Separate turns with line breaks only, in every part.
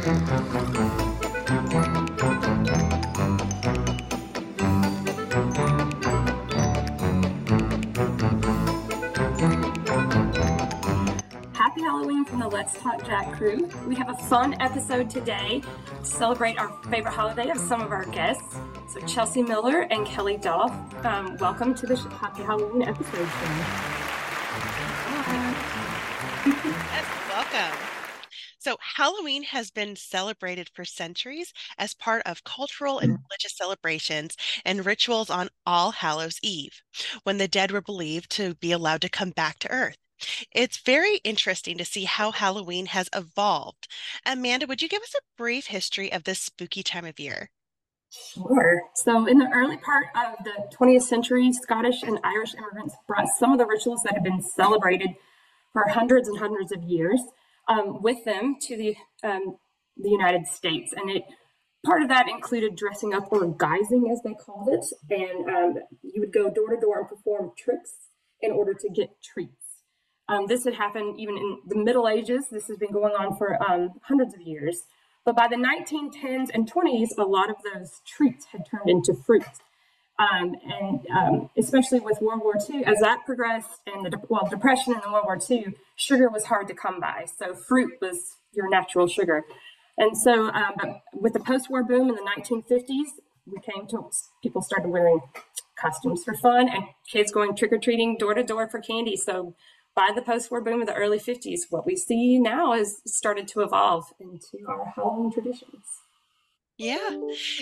Happy Halloween from the Let's Talk Jack crew. We have a fun episode today to celebrate our favorite holiday of some of our guests. So, Chelsea Miller and Kelly Dolph, um, welcome to the Happy Halloween episode.
Welcome. So, Halloween has been celebrated for centuries as part of cultural and mm. religious celebrations and rituals on All Hallows Eve, when the dead were believed to be allowed to come back to Earth. It's very interesting to see how Halloween has evolved. Amanda, would you give us a brief history of this spooky time of year?
Sure. So, in the early part of the 20th century, Scottish and Irish immigrants brought some of the rituals that have been celebrated for hundreds and hundreds of years um, with them to the um, the United States, and it part of that included dressing up or guising, as they called it, and um, you would go door to door and perform tricks in order to get treats. Um, this had happened even in the Middle Ages. This has been going on for um, hundreds of years. But by the 1910s and 20s, a lot of those treats had turned into fruit. Um, and um, especially with World War II, as that progressed and the well depression in the World War II, sugar was hard to come by. So fruit was your natural sugar. And so, um, but with the post-war boom in the 1950s, we came to people started wearing costumes for fun and kids going trick or treating door to door for candy. So by the post-war boom of the early 50s, what we see now has started to evolve into our Halloween traditions.
Yeah.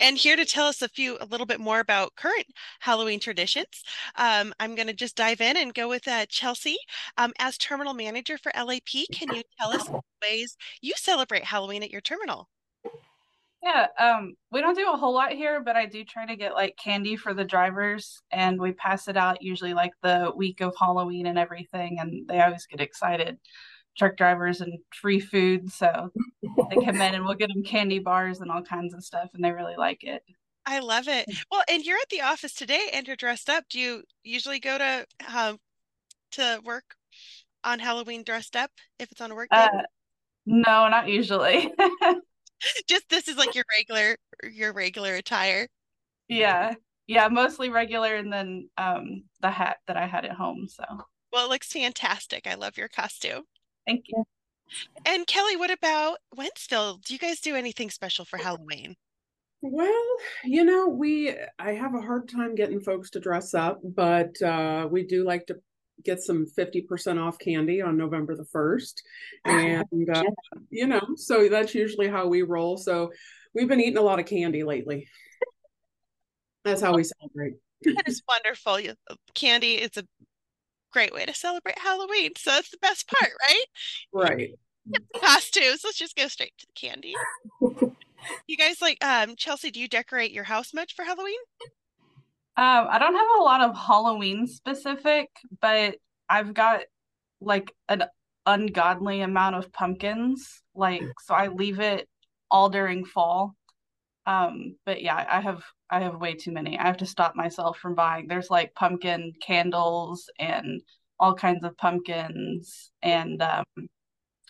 And here to tell us a few, a little bit more about current Halloween traditions, um, I'm going to just dive in and go with uh, Chelsea. Um, as terminal manager for LAP, can you tell us ways you celebrate Halloween at your terminal?
Yeah, um, we don't do a whole lot here, but I do try to get like candy for the drivers, and we pass it out usually like the week of Halloween and everything, and they always get excited. Truck drivers and free food, so they come in and we'll get them candy bars and all kinds of stuff, and they really like it.
I love it. Well, and you're at the office today, and you're dressed up. Do you usually go to um, to work on Halloween dressed up if it's on a work day?
Uh, no, not usually.
just this is like your regular your regular attire.
Yeah. Yeah, mostly regular and then um the hat that I had at home, so.
Well, it looks fantastic. I love your costume.
Thank you.
And Kelly, what about Wentzville? Do you guys do anything special for Halloween?
Well, you know, we I have a hard time getting folks to dress up, but uh we do like to get some 50% off candy on November the 1st. And, uh, you know, so that's usually how we roll. So we've been eating a lot of candy lately. That's how we celebrate.
That is wonderful. Candy is a great way to celebrate Halloween. So that's the best part, right?
Right.
Costumes. Let's just go straight to the candy. you guys like um Chelsea, do you decorate your house much for Halloween?
Um, I don't have a lot of Halloween specific, but I've got like an ungodly amount of pumpkins. Like, so I leave it all during fall. Um, but yeah, I have I have way too many. I have to stop myself from buying. There's like pumpkin candles and all kinds of pumpkins and um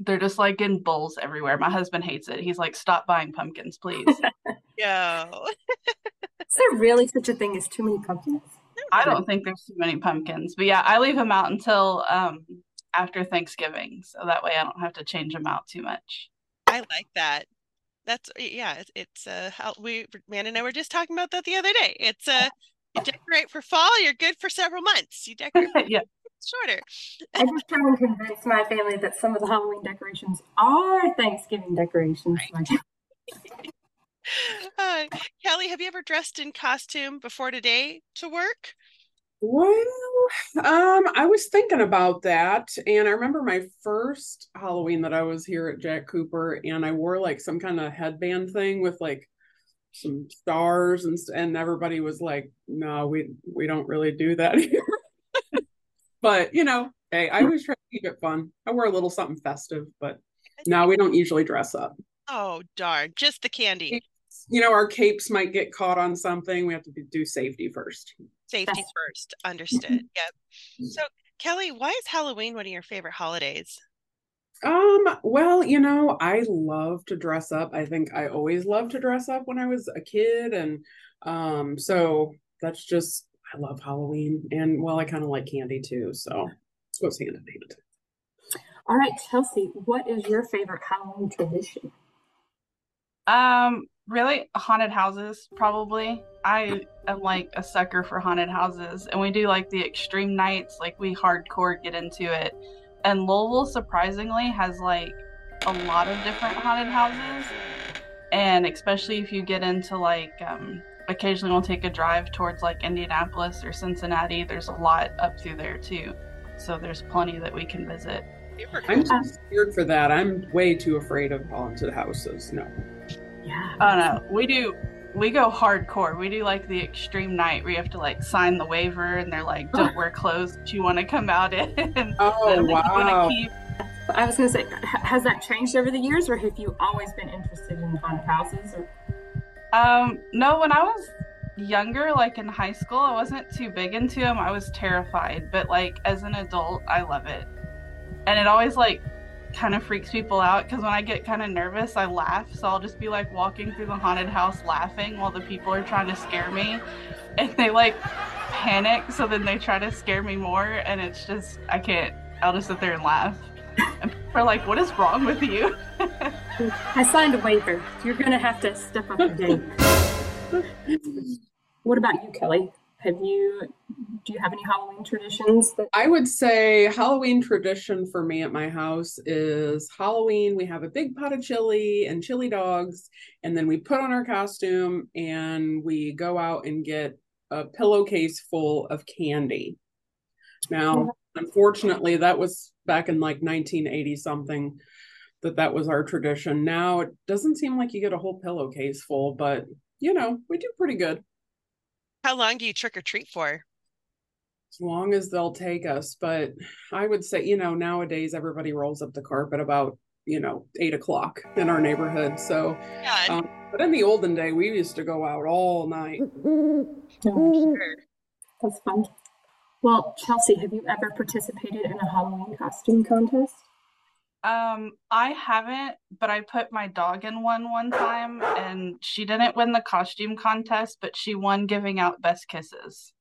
they're just like in bowls everywhere. My husband hates it. He's like, stop buying pumpkins, please.
Yo.
Is there really such a thing as too many pumpkins?
I don't think there's too many pumpkins, but yeah, I leave them out until um, after Thanksgiving, so that way I don't have to change them out too much.
I like that. That's yeah. It's, it's uh how we man and I were just talking about that the other day. It's uh you decorate for fall, you're good for several months. You decorate
yeah.
shorter.
I just try and convince my family that some of the Halloween decorations are Thanksgiving decorations. Right.
uh, Kelly, have you ever dressed in costume before today to work?
Well, um, I was thinking about that, and I remember my first Halloween that I was here at Jack Cooper, and I wore like some kind of headband thing with like some stars, and and everybody was like, "No, we we don't really do that here." but you know, hey, I always try to keep it fun. I wear a little something festive, but no, we don't usually dress up.
Oh darn! Just the candy
you know, our capes might get caught on something. We have to do safety first.
Safety first. Understood. Yep. So, Kelly, why is Halloween one of your favorite holidays?
Um, well, you know, I love to dress up. I think I always loved to dress up when I was a kid. And um, so that's just, I love Halloween. And well, I kind of like candy too. So it goes hand in hand.
All right, Chelsea, what is your favorite Halloween tradition?
Um, really, haunted houses, probably. I am like a sucker for haunted houses, and we do like the extreme nights, like we hardcore get into it. And Louisville, surprisingly, has like a lot of different haunted houses, and especially if you get into like, um, occasionally we'll take a drive towards like Indianapolis or Cincinnati. There's a lot up through there too, so there's plenty that we can visit.
I'm too scared for that. I'm way too afraid of haunted houses. No.
Yeah.
Oh no, we do. We go hardcore. We do like the extreme night where you have to like sign the waiver, and they're like, "Don't wear clothes that you want to come out in."
Oh,
then you
wow.
to keep.
I was going to say, has that changed over the years, or have you always been interested in haunted houses? Or
Um, no, when I was younger, like in high school, I wasn't too big into them. I was terrified, but like as an adult, I love it, and it always like kind of freaks people out because when I get kind of nervous, I laugh. So I'll just be like walking through the haunted house laughing while the people are trying to scare me, and they like panic. So then they try to scare me more, and it's just I can't. I'll just sit there and laugh. And people are like, "What is wrong with you?"
I signed a waiver. You're going to have to step up your game. What about you, Kelly? Have you do you have any Halloween traditions that
I would say Halloween tradition for me at my house is Halloween. We have a big pot of chili and chili dogs, and then we put on our costume and we go out and get a pillowcase full of candy. Now, unfortunately, that was back in like 1980 something that that was our tradition. Now it doesn't seem like you get a whole pillowcase full, but you know, we do pretty good
How long do you trick or treat for?
as long as they'll take us. But I would say, you know, nowadays everybody rolls up the carpet about, you know, eight o'clock in our neighborhood. So,
Yeah,
um, but in the olden day, we used to go out all night.
sure.
that's fun? Well, Chelsea, have you ever participated in a Halloween costume contest?
Um, I haven't, but I put my dog in one one time, and she didn't win the costume contest, but she won giving out best kisses.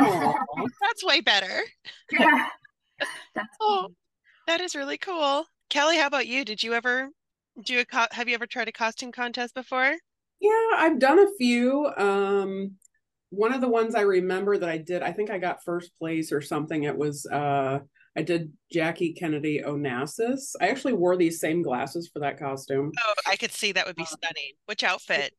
Aw.
That's way better.
Yeah. That's
Oh, that is really cool. Kelly, how about you? Did you ever do a co have you ever tried a costume contest before?
Yeah, I've done a few. Um, one of the ones I remember that I did, I think I got first place or something. It was uh I did Jackie Kennedy Onassis. I actually wore these same glasses for that costume.
Oh, I could see that would be stunning. Which outfit?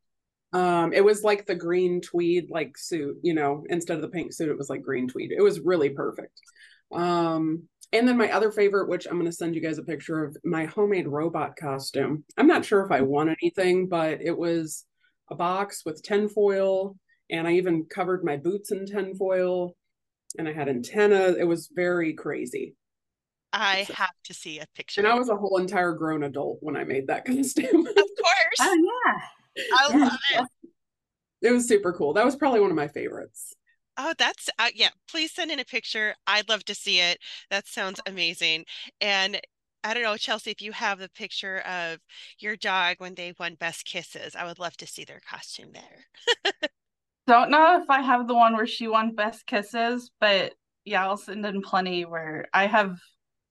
Um, it was like the green tweed like suit, you know, instead of the pink suit, it was like green tweed. It was really perfect. Um, and then my other favorite, which I'm gonna send you guys a picture of my homemade robot costume. I'm not sure if I won anything, but it was a box with tinfoil, and I even covered my boots in tinfoil, and I had antenna. It was very crazy.
I
So-
have to see a picture.
And I was a whole entire grown adult when I made that costume.
Of statement. Of course.
Oh yeah.
I love it.
it was super cool. That was probably one of my favorites.
Oh, that's uh, yeah. Please send in a picture. I'd love to see it. That sounds amazing. And I don't know, Chelsea, if you have the picture of your dog when they won Best Kisses, I would love to see their costume there.
Don't know if I have the one where she won best kisses, but yeah, I'll send in plenty where I have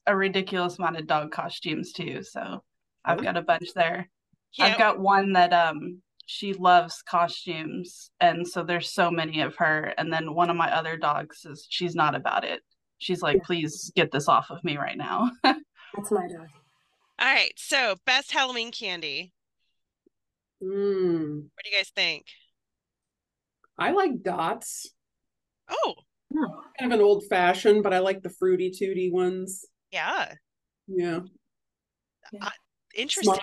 a ridiculous amount of dog costumes too, so I've got a bunch there.
Yeah,
I've got one that um she loves costumes, and so there's so many of her. And then one of my other dogs is she's not about it. She's like, please get this off of me right now.
That's my dog.
All right. So, best Halloween candy.
Mm,
What do you guys think?
I like dots.
Oh,
Kind of an old fashioned, but I like the fruity tooty ones.
yeah.
Yeah.
Interesting.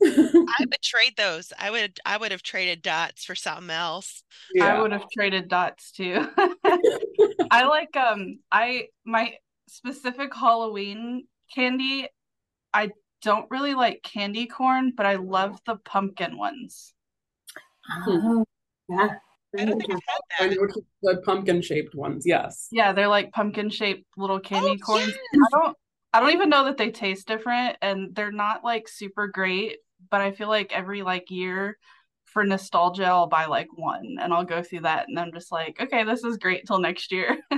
I would trade those. I would I would have traded dots for something else.
I would have traded dots too. I like um I my specific Halloween candy, I don't really like candy corn, but I love the pumpkin ones.
oh, yeah.
I don't think I've had that.
what you- the pumpkin shaped ones. Yes.
Yeah, they're like pumpkin shaped little candy
Oh,
corns.
yes.
I don't I don't even know that they taste different and they're not like super great, but I feel like every like year for nostalgia I'll buy like one and I'll go through that and I'm just like, okay, this is great till next year.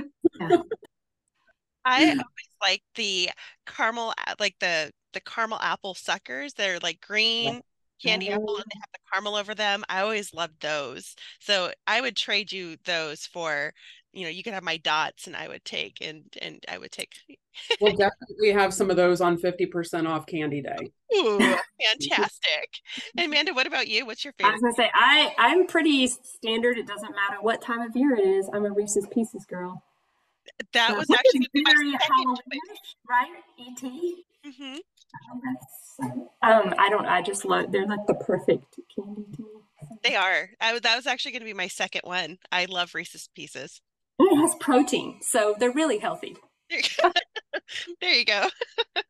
I always like the caramel, like the the caramel apple suckers. They're like green candy apple mm-hmm. and they have the caramel over them. I always loved those. So I would trade you those for, you know, you could have my dots and I would take and and I would take
We'll definitely have some of those on 50% off Candy Day.
Ooh, fantastic. And Amanda, what about you? What's your favorite?
I was gonna say I I'm pretty standard. It doesn't matter what time of year it is. I'm a Reese's Pieces girl.
That
So,
was actually
is
gonna
very
my second
Halloweenish, right? E.T.
hmm
Um, I don't. I just love. They're like the perfect candy to me.
They are. I, that was actually going to be my second one. I love Reese's Pieces.
And it has protein, so they're really healthy.
There you go. There you go.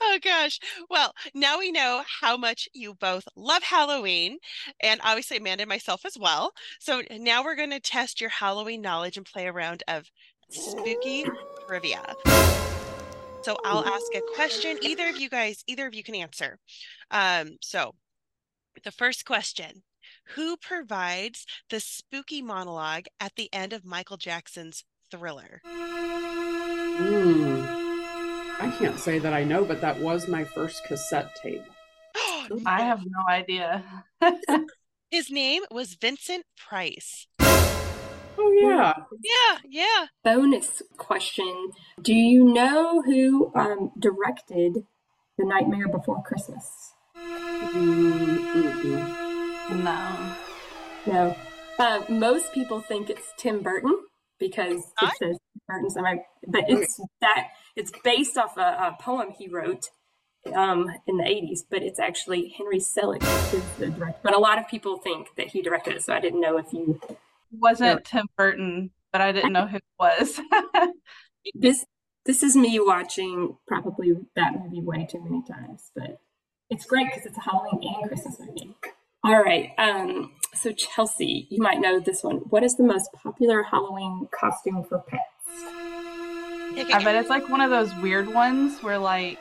Oh gosh. Well, now we know how much you both love Halloween, and obviously Amanda and myself as well. So now we're going to test your Halloween knowledge and play a round of spooky trivia. So I'll ask a question. Either of you guys, either of you can answer. Um, so the first question, who provides the spooky monologue at the end of Michael Jackson's Thriller?
Hmm. I can't say that I know, but that was my first cassette tape.
I have no idea.
His name was Vincent Price.
Yeah.
Yeah, yeah.
Bonus question: Do you know who um, directed The Nightmare Before Christmas?
Mm-mm.
No.
No. Uh, most people think it's Tim Burton because it says Tim Burton's, am I- but it's that it's based off a, a poem he wrote um, in the 80s, but it's actually Henry Selick is the director. But a lot of people think that he directed it, so I didn't know if you
Wasn't Tim Burton, but I didn't know who it was.
this this is me watching probably that movie way too many times, but it's great because it's a Halloween and Christmas movie. All right, um, so Chelsea, you might know this one. What is the most popular Halloween costume for pets?
Take a
I
guess.
bet it's like one of those weird ones where like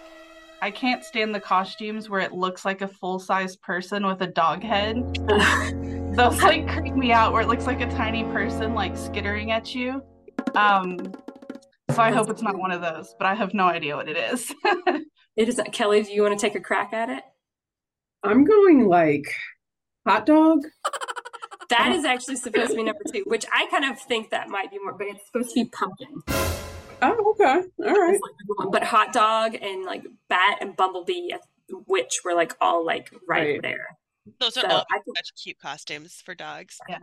I can't stand the costumes where it looks like a full-size person with a dog head. Those like creep me out where it looks like a tiny person like skittering at you. Um so I hope it's not one of those, but I have no idea what it is.
It is Kelly. Do you want to take a crack at it?
I'm going like hot dog.
That is actually supposed to be number two, which I kind of think that might be more, but it's supposed to be pumpkin.
Oh, okay. All right.
It's like number one. But hot dog and like bat and bumblebee, which were like all like right,
Right.
there.
Those are
So
all
I think
such cute costumes for dogs.
Yeah,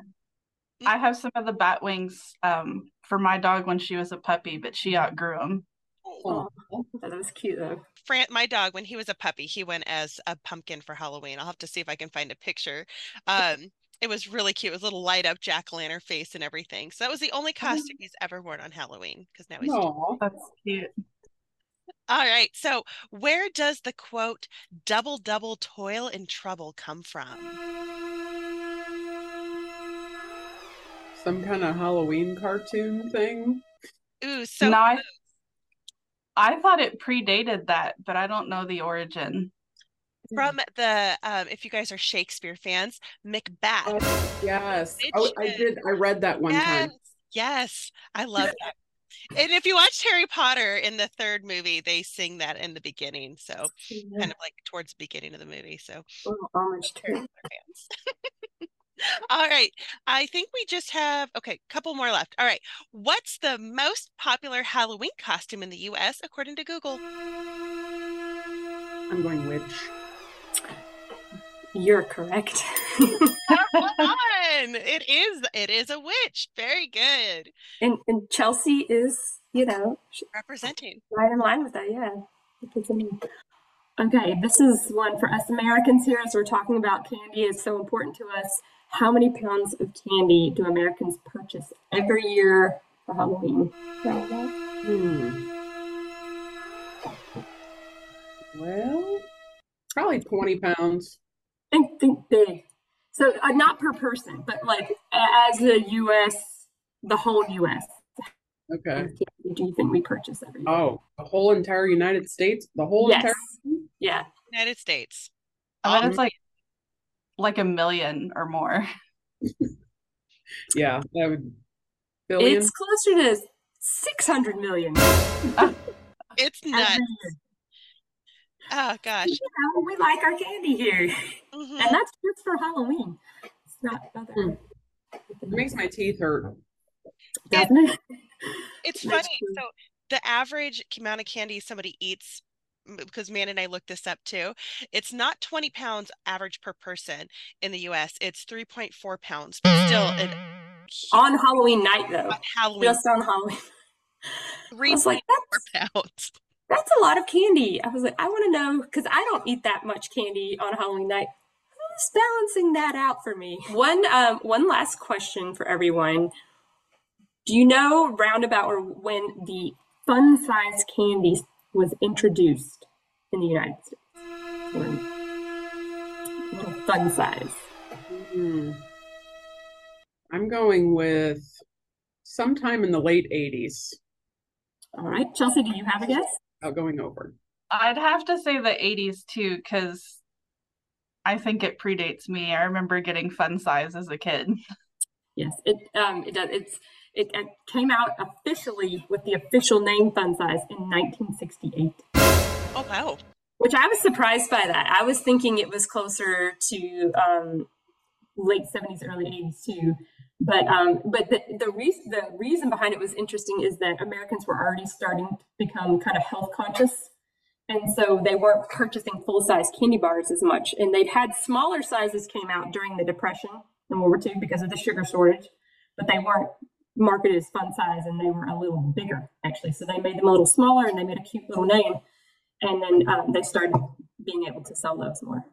I have some of the bat wings um for my dog when she was a puppy, but she outgrew them.
Oh,
that was cute though.
Fran, my dog, when he was a puppy, he went as a pumpkin for Halloween. I'll have to see if I can find a picture. Um, it was really cute. It was a little light up jack o' lantern face and everything. So that was the only costume he's ever worn on Halloween because now he's
Aw.
That's cute.
All right. So where does the quote double double toil and trouble come from?
Some kind of Halloween cartoon thing.
Ooh, so
no, I, I thought it predated that, but I don't know the origin.
from the um, if you guys are Shakespeare fans, Macbeth.
Oh, yes. Oh, I did. I read that one
yes,
time.
yes, I love that. And if you watched Harry Potter in the third movie, they sing that in the beginning. So kind of like towards the beginning of the movie. So
little homage to
fans. All right. I think we just have okay, couple more left. All right. What's the most popular Halloween costume in the US according to Google?
I'm going witch.
You're correct.
Fun. It is it is a witch. Very good.
and and Chelsea is, you know,
Representing.
right in line with that. Yeah. Because, Okay, this is one for us Americans here as we're talking about candy. It's so important to us. How many pounds of candy do Americans purchase every year for Halloween?
Hmm. Well, probably 20 pounds.
Think, think big. So uh, not per person, but like as the U.S., the whole U.S.
Okay.
do you think we purchase every year?
Oh, the whole entire United States, the whole
yes.
entire.
Yeah.
United States.
I bet it's like like a million or more.
Yeah, that would billion.
It's closer to 600 million.
It's
every
nuts.
Year.
Oh gosh.
You know, we like our candy here.
Mhm.
And that's just for Halloween. It's not other.
Hmm. It makes my teeth hurt.
Doesn't it?
It's funny.
true.
So the average amount of candy somebody eats, because Man and I looked this up too, it's not 20 pounds average per person in the US. It's 3.4 pounds, but still an
On Halloween night, though.
on Halloween,
Just on Halloween. I was
3.4
like, that's,
pounds.
That's a lot of candy. I was like, I want to know, because I don't eat that much candy on Halloween night. Who's balancing that out for me? One, um, one last question for everyone. Do you know roundabout or when the fun size candy was introduced in the United States? Little fun size.
Hmm. I'm going with sometime in the late 80s.
All right, Chelsea, do you have a guess?
Uh, going over.
I'd have to say the 80s too, because I think it predates me. I remember getting fun size as a kid.
Yes, it um it does. It's it, it came out officially with the official name Fun Size in 1968,
Oh wow.
which I was surprised by that. I was thinking it was closer to um late 70s, early 80s too. But um but the the reason the reason behind it was interesting is that Americans were already starting to become kind of health conscious. And so they weren't purchasing full size candy bars as much. And they'd had smaller sizes came out during the Depression and World War II because of the sugar shortage, but they weren't marketed as fun size and they were a little bigger actually. So they made them a little smaller and they made a cute little name. And then um, they started being able to sell those more.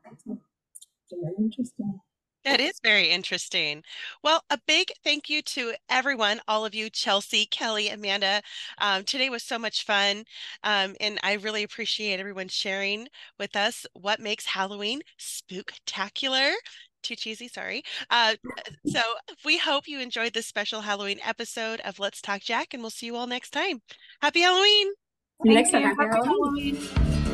So, very interesting.
That is very interesting. Well, a big thank you to everyone, all of you, Chelsea, Kelly, Amanda. Um, today was so much fun. Um, and I really appreciate everyone sharing with us what makes Halloween spooktacular. Too cheesy, sorry. Uh, so we hope you enjoyed this special Halloween episode of Let's Talk Jack, and we'll see you all next time. Happy Halloween!
See you
Thank
next time.
you.
Happy
Happy
Halloween.
Halloween.